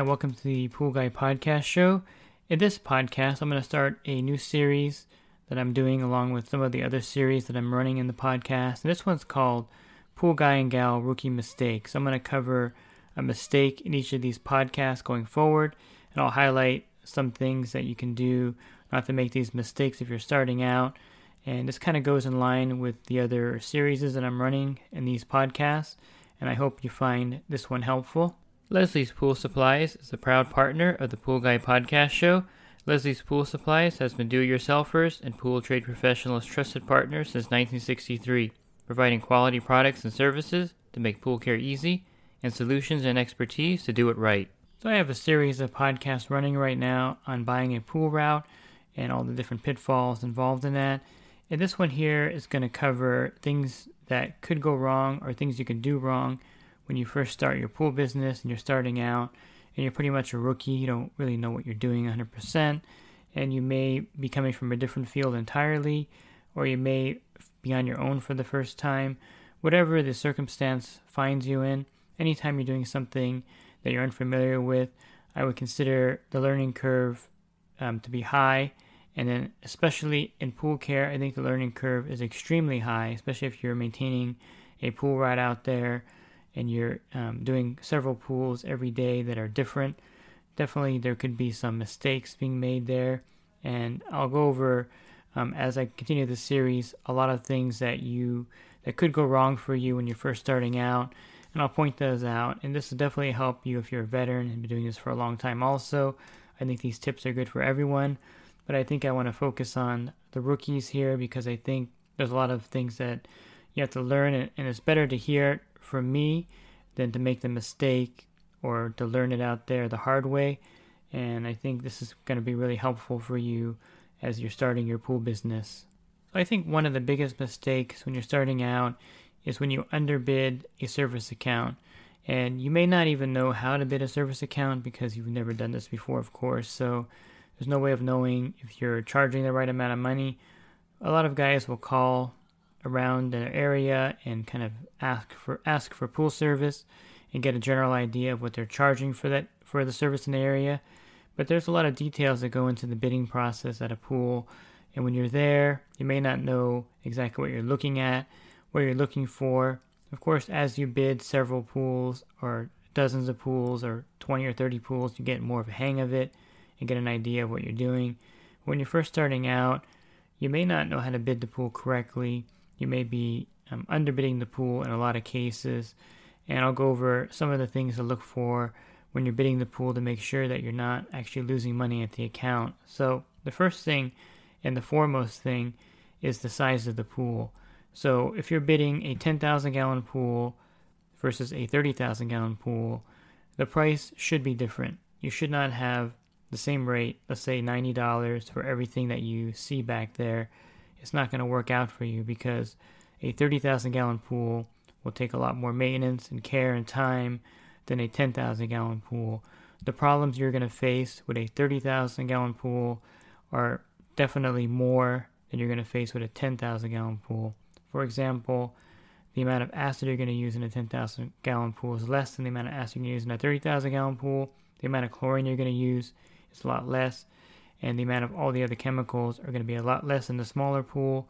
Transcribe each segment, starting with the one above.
Hi, welcome to the Pool Guy Podcast Show. In this podcast, I'm going to start a new series that I'm doing along with some of the other series that I'm running in the podcast. And this one's called Pool Guy and Gal Rookie Mistakes. I'm going to cover a mistake in each of these podcasts going forward, and I'll highlight some things that you can do not to make these mistakes if you're starting out. And this kind of goes in line with the other series that I'm running in these podcasts, and I hope you find this one helpful. Leslie's Pool Supplies is a proud partner of the Pool Guy Podcast Show. Leslie's Pool Supplies has been do-it-yourselfers and pool trade professionals' trusted partner since 1963, providing quality products and services to make pool care easy and solutions and expertise to do it right. So I have a series of podcasts running right now on buying a pool route and all the different pitfalls involved in that. And this one here is going to cover things that could go wrong or things you can do wrong when you first start your pool business and you're starting out and you're pretty much a rookie, you don't really know what you're doing 100%, and you may be coming from a different field entirely, or you may be on your own for the first time. Whatever the circumstance finds you in, anytime you're doing something that you're unfamiliar with, I would consider the learning curve um, to be high. And then, especially in pool care, I think the learning curve is extremely high, especially if you're maintaining a pool right out there and you're um, doing several pools every day that are different, definitely there could be some mistakes being made there. And I'll go over um, as I continue the series a lot of things that you that could go wrong for you when you're first starting out, and I'll point those out. And this will definitely help you if you're a veteran and been doing this for a long time. Also, I think these tips are good for everyone, but I think I want to focus on the rookies here because I think there's a lot of things that you have to learn, and, and it's better to hear from me than to make the mistake or to learn it out there the hard way. And I think this is going to be really helpful for you as you're starting your pool business. I think one of the biggest mistakes when you're starting out is when you underbid a service account. And you may not even know how to bid a service account because you've never done this before, of course. So there's no way of knowing if you're charging the right amount of money. A lot of guys will call around their area and kind of ask for ask for pool service and get a general idea of what they're charging for that for the service in the area. But there's a lot of details that go into the bidding process at a pool, and when you're there, you may not know exactly what you're looking at, what you're looking for. Of course, as you bid several pools or dozens of pools or 20 or 30 pools, you get more of a hang of it and get an idea of what you're doing. When you're first starting out, you may not know how to bid the pool correctly you may be um, underbidding the pool in a lot of cases. And I'll go over some of the things to look for when you're bidding the pool to make sure that you're not actually losing money at the account. So, the first thing and the foremost thing is the size of the pool. So, if you're bidding a 10,000 gallon pool versus a 30,000 gallon pool, the price should be different. You should not have the same rate, let's say $90 for everything that you see back there it's not going to work out for you because a 30,000 gallon pool will take a lot more maintenance and care and time than a 10,000 gallon pool. The problems you're going to face with a 30,000 gallon pool are definitely more than you're going to face with a 10,000 gallon pool. For example, the amount of acid you're going to use in a 10,000 gallon pool is less than the amount of acid you're going to use in a 30,000 gallon pool. The amount of chlorine you're going to use is a lot less and the amount of all the other chemicals are going to be a lot less in the smaller pool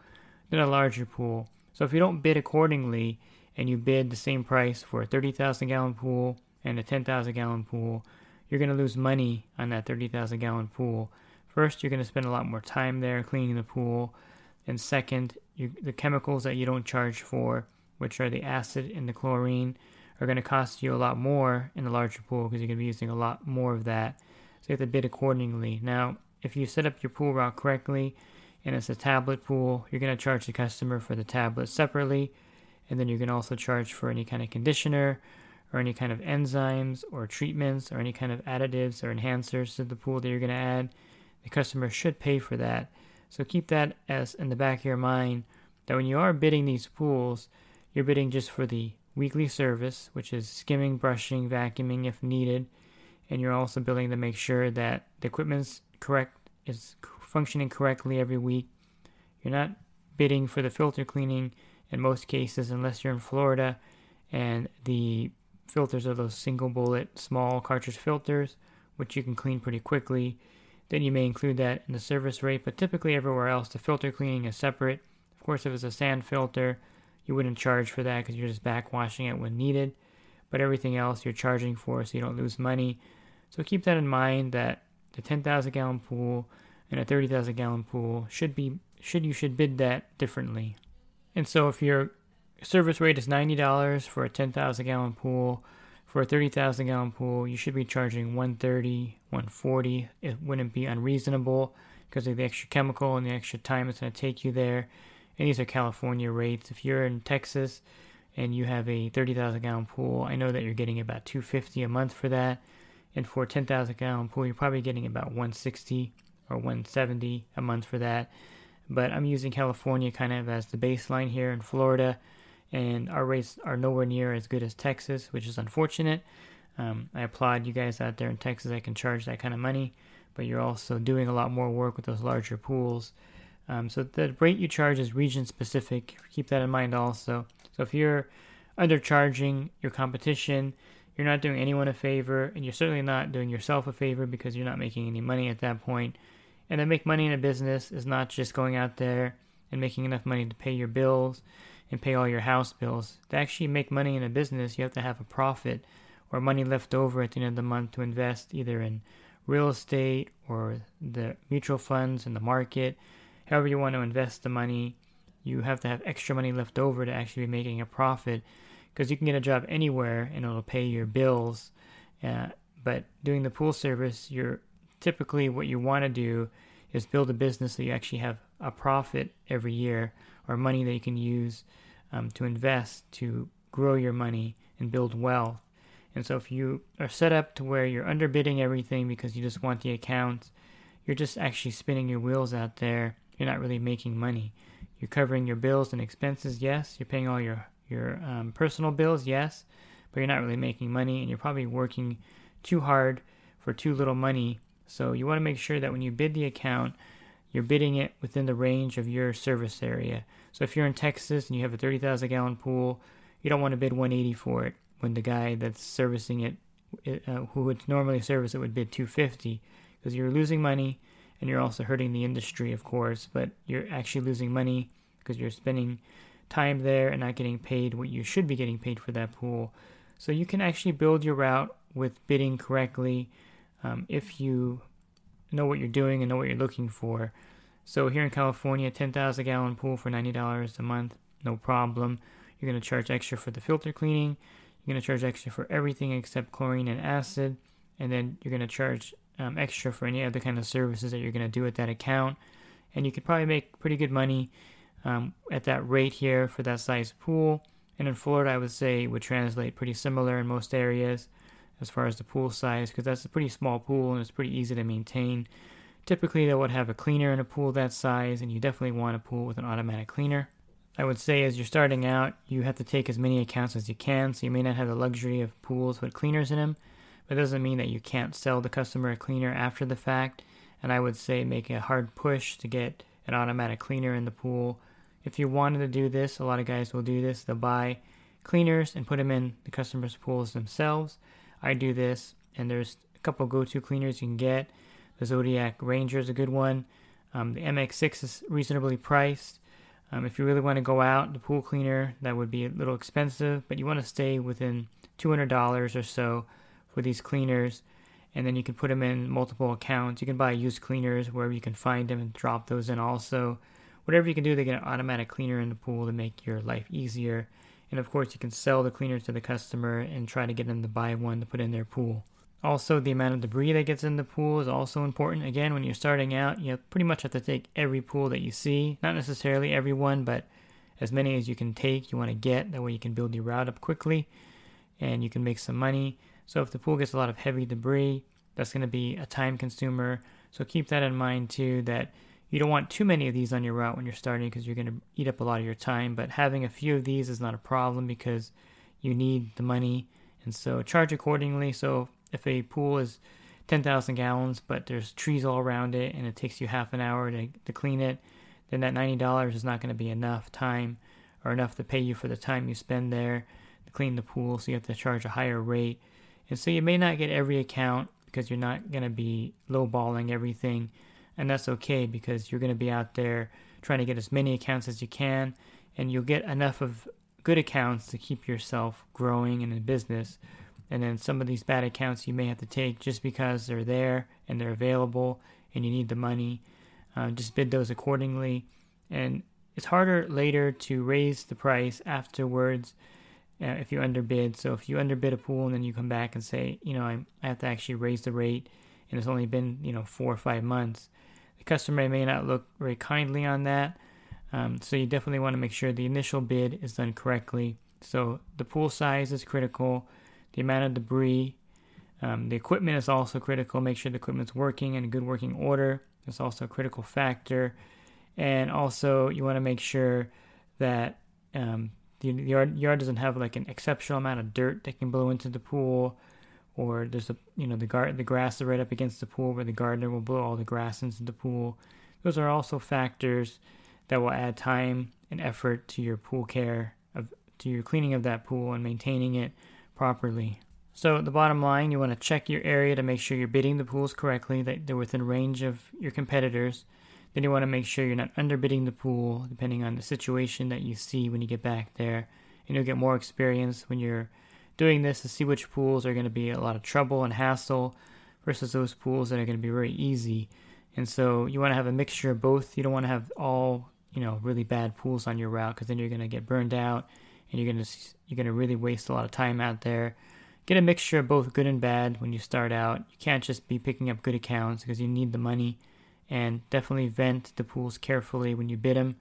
than a larger pool. So if you don't bid accordingly and you bid the same price for a 30,000 gallon pool and a 10,000 gallon pool, you're going to lose money on that 30,000 gallon pool. First, you're going to spend a lot more time there cleaning the pool. And second, you, the chemicals that you don't charge for, which are the acid and the chlorine, are going to cost you a lot more in the larger pool because you're going to be using a lot more of that. So you have to bid accordingly. Now, if you set up your pool route correctly, and it's a tablet pool, you're going to charge the customer for the tablet separately, and then you can also charge for any kind of conditioner or any kind of enzymes or treatments or any kind of additives or enhancers to the pool that you're going to add. The customer should pay for that. So keep that as in the back of your mind that when you are bidding these pools, you're bidding just for the weekly service, which is skimming, brushing, vacuuming if needed, and you're also billing to make sure that the equipment's correct is functioning correctly every week. You're not bidding for the filter cleaning in most cases unless you're in Florida and the filters are those single bullet small cartridge filters which you can clean pretty quickly. Then you may include that in the service rate, but typically everywhere else the filter cleaning is separate. Of course, if it's a sand filter, you wouldn't charge for that because you're just backwashing it when needed. But everything else you're charging for so you don't lose money. So keep that in mind that the 10,000 gallon pool and a 30,000 gallon pool should be should you should bid that differently. And so if your service rate is $90 for a 10,000 gallon pool, for a 30,000 gallon pool, you should be charging 130, 140. It wouldn't be unreasonable because of the extra chemical and the extra time it's going to take you there. And these are California rates. If you're in Texas and you have a 30,000 gallon pool, I know that you're getting about 250 a month for that. And for a 10,000 gallon pool, you're probably getting about 160 or 170 a month for that. But I'm using California kind of as the baseline here in Florida, and our rates are nowhere near as good as Texas, which is unfortunate. Um, I applaud you guys out there in Texas that can charge that kind of money, but you're also doing a lot more work with those larger pools. Um, so the rate you charge is region specific. Keep that in mind also. So if you're undercharging your competition, you're not doing anyone a favor, and you're certainly not doing yourself a favor because you're not making any money at that point. And to make money in a business is not just going out there and making enough money to pay your bills and pay all your house bills. To actually make money in a business, you have to have a profit or money left over at the end of the month to invest either in real estate or the mutual funds in the market. However, you want to invest the money, you have to have extra money left over to actually be making a profit because you can get a job anywhere and it'll pay your bills. Uh, but doing the pool service, you're typically what you want to do is build a business so you actually have a profit every year or money that you can use um, to invest to grow your money and build wealth. And so if you are set up to where you're underbidding everything because you just want the accounts, you're just actually spinning your wheels out there. You're not really making money. You're covering your bills and expenses, yes. You're paying all your your um, personal bills, yes, but you're not really making money, and you're probably working too hard for too little money. So you want to make sure that when you bid the account, you're bidding it within the range of your service area. So if you're in Texas and you have a 30,000 gallon pool, you don't want to bid 180 for it when the guy that's servicing it, uh, who would normally service it, would bid 250 because you're losing money and you're also hurting the industry, of course. But you're actually losing money because you're spending time there and not getting paid what you should be getting paid for that pool. So you can actually build your route with bidding correctly um, if you know what you're doing and know what you're looking for. So here in California, 10,000 gallon pool for $90 a month, no problem. You're going to charge extra for the filter cleaning. You're going to charge extra for everything except chlorine and acid. And then you're going to charge um, extra for any other kind of services that you're going to do at that account. And you could probably make pretty good money um, at that rate here for that size pool. And in Florida, I would say would translate pretty similar in most areas as far as the pool size because that's a pretty small pool and it's pretty easy to maintain. Typically, they would have a cleaner in a pool that size, and you definitely want a pool with an automatic cleaner. I would say as you're starting out, you have to take as many accounts as you can, so you may not have the luxury of pools with cleaners in them, but it doesn't mean that you can't sell the customer a cleaner after the fact. And I would say make a hard push to get an automatic cleaner in the pool. If you wanted to do this, a lot of guys will do this. They'll buy cleaners and put them in the customer's pools themselves. I do this, and there's a couple go-to cleaners you can get. The Zodiac Ranger is a good one. Um, the MX6 is reasonably priced. Um, if you really want to go out, the pool cleaner that would be a little expensive, but you want to stay within $200 or so for these cleaners, and then you can put them in multiple accounts. You can buy used cleaners wherever you can find them and drop those in also. Whatever you can do to get an automatic cleaner in the pool to make your life easier. And of course, you can sell the cleaner to the customer and try to get them to buy one to put in their pool. Also, the amount of debris that gets in the pool is also important. Again, when you're starting out, you pretty much have to take every pool that you see. Not necessarily every one, but as many as you can take, you want to get. That way, you can build your route up quickly and you can make some money. So, if the pool gets a lot of heavy debris, that's going to be a time consumer. So, keep that in mind too that you don't want too many of these on your route when you're starting because you're going to eat up a lot of your time. But having a few of these is not a problem because you need the money. And so, charge accordingly. So, if a pool is 10,000 gallons, but there's trees all around it and it takes you half an hour to, to clean it, then that $90 is not going to be enough time or enough to pay you for the time you spend there to clean the pool. So you have to charge a higher rate. And so you may not get every account because you're not going to be lowballing everything. And that's okay because you're going to be out there trying to get as many accounts as you can. And you'll get enough of good accounts to keep yourself growing in the business and then some of these bad accounts you may have to take just because they're there and they're available and you need the money. Uh, just bid those accordingly. And it's harder later to raise the price afterwards uh, if you underbid. So if you underbid a pool and then you come back and say, you know, I, I have to actually raise the rate and it's only been, you know, four or five months, the customer may not look very kindly on that. Um, so you definitely want to make sure the initial bid is done correctly. So the pool size is critical the amount of debris. Um, the equipment is also critical. Make sure the equipment's working in good working order. It's also a critical factor. And also, you want to make sure that um, the yard, yard doesn't have like an exceptional amount of dirt that can blow into the pool, or there's a you know the guard the grass is right up against the pool where the gardener will blow all the grass into the pool. Those are also factors that will add time and effort to your pool care of to your cleaning of that pool and maintaining it properly. So the bottom line, you want to check your area to make sure you're bidding the pools correctly, that they're within range of your competitors. Then you want to make sure you're not underbidding the pool, depending on the situation that you see when you get back there. And you'll get more experience when you're doing this to see which pools are going to be a lot of trouble and hassle versus those pools that are going to be very easy. And so you want to have a mixture of both. You don't want to have all, you know, really bad pools on your route because then you're going to get burned out and you're gonna you're gonna really waste a lot of time out there. Get a mixture of both good and bad when you start out. You can't just be picking up good accounts because you need the money, and definitely vent the pools carefully when you bid them.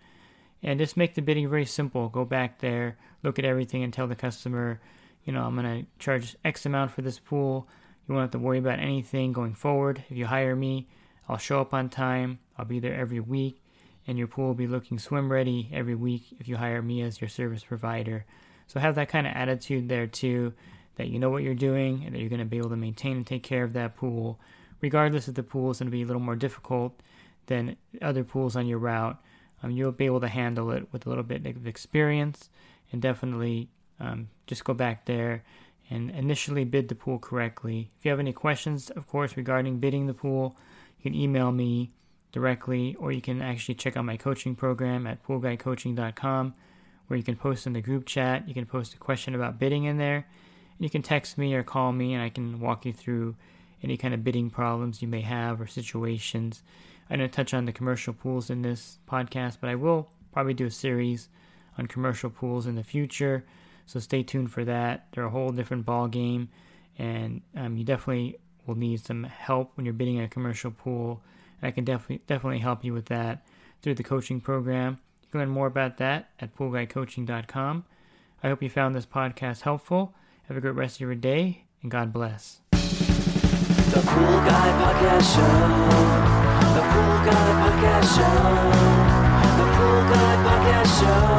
And just make the bidding very simple. Go back there, look at everything, and tell the customer, you know, I'm gonna charge X amount for this pool. You won't have to worry about anything going forward. If you hire me, I'll show up on time. I'll be there every week and your pool will be looking swim ready every week if you hire me as your service provider. So have that kind of attitude there too, that you know what you're doing and that you're going to be able to maintain and take care of that pool, regardless if the pool is going to be a little more difficult than other pools on your route. Um, you'll be able to handle it with a little bit of experience and definitely um, just go back there and initially bid the pool correctly. If you have any questions, of course, regarding bidding the pool, you can email me directly, or you can actually check out my coaching program at poolguycoaching.com, where you can post in the group chat. You can post a question about bidding in there, and you can text me or call me, and I can walk you through any kind of bidding problems you may have or situations. I didn't touch on the commercial pools in this podcast, but I will probably do a series on commercial pools in the future. So stay tuned for that. They're a whole different ball game, and um, you definitely will need some help when you're bidding a commercial pool I can definitely definitely help you with that through the coaching program. You can learn more about that at poolguycoaching.com. I hope you found this podcast helpful. Have a great rest of your day, and God bless. The Pool Guy Podcast Show. The Pool Guy Podcast Show. The Pool Guy Podcast Show.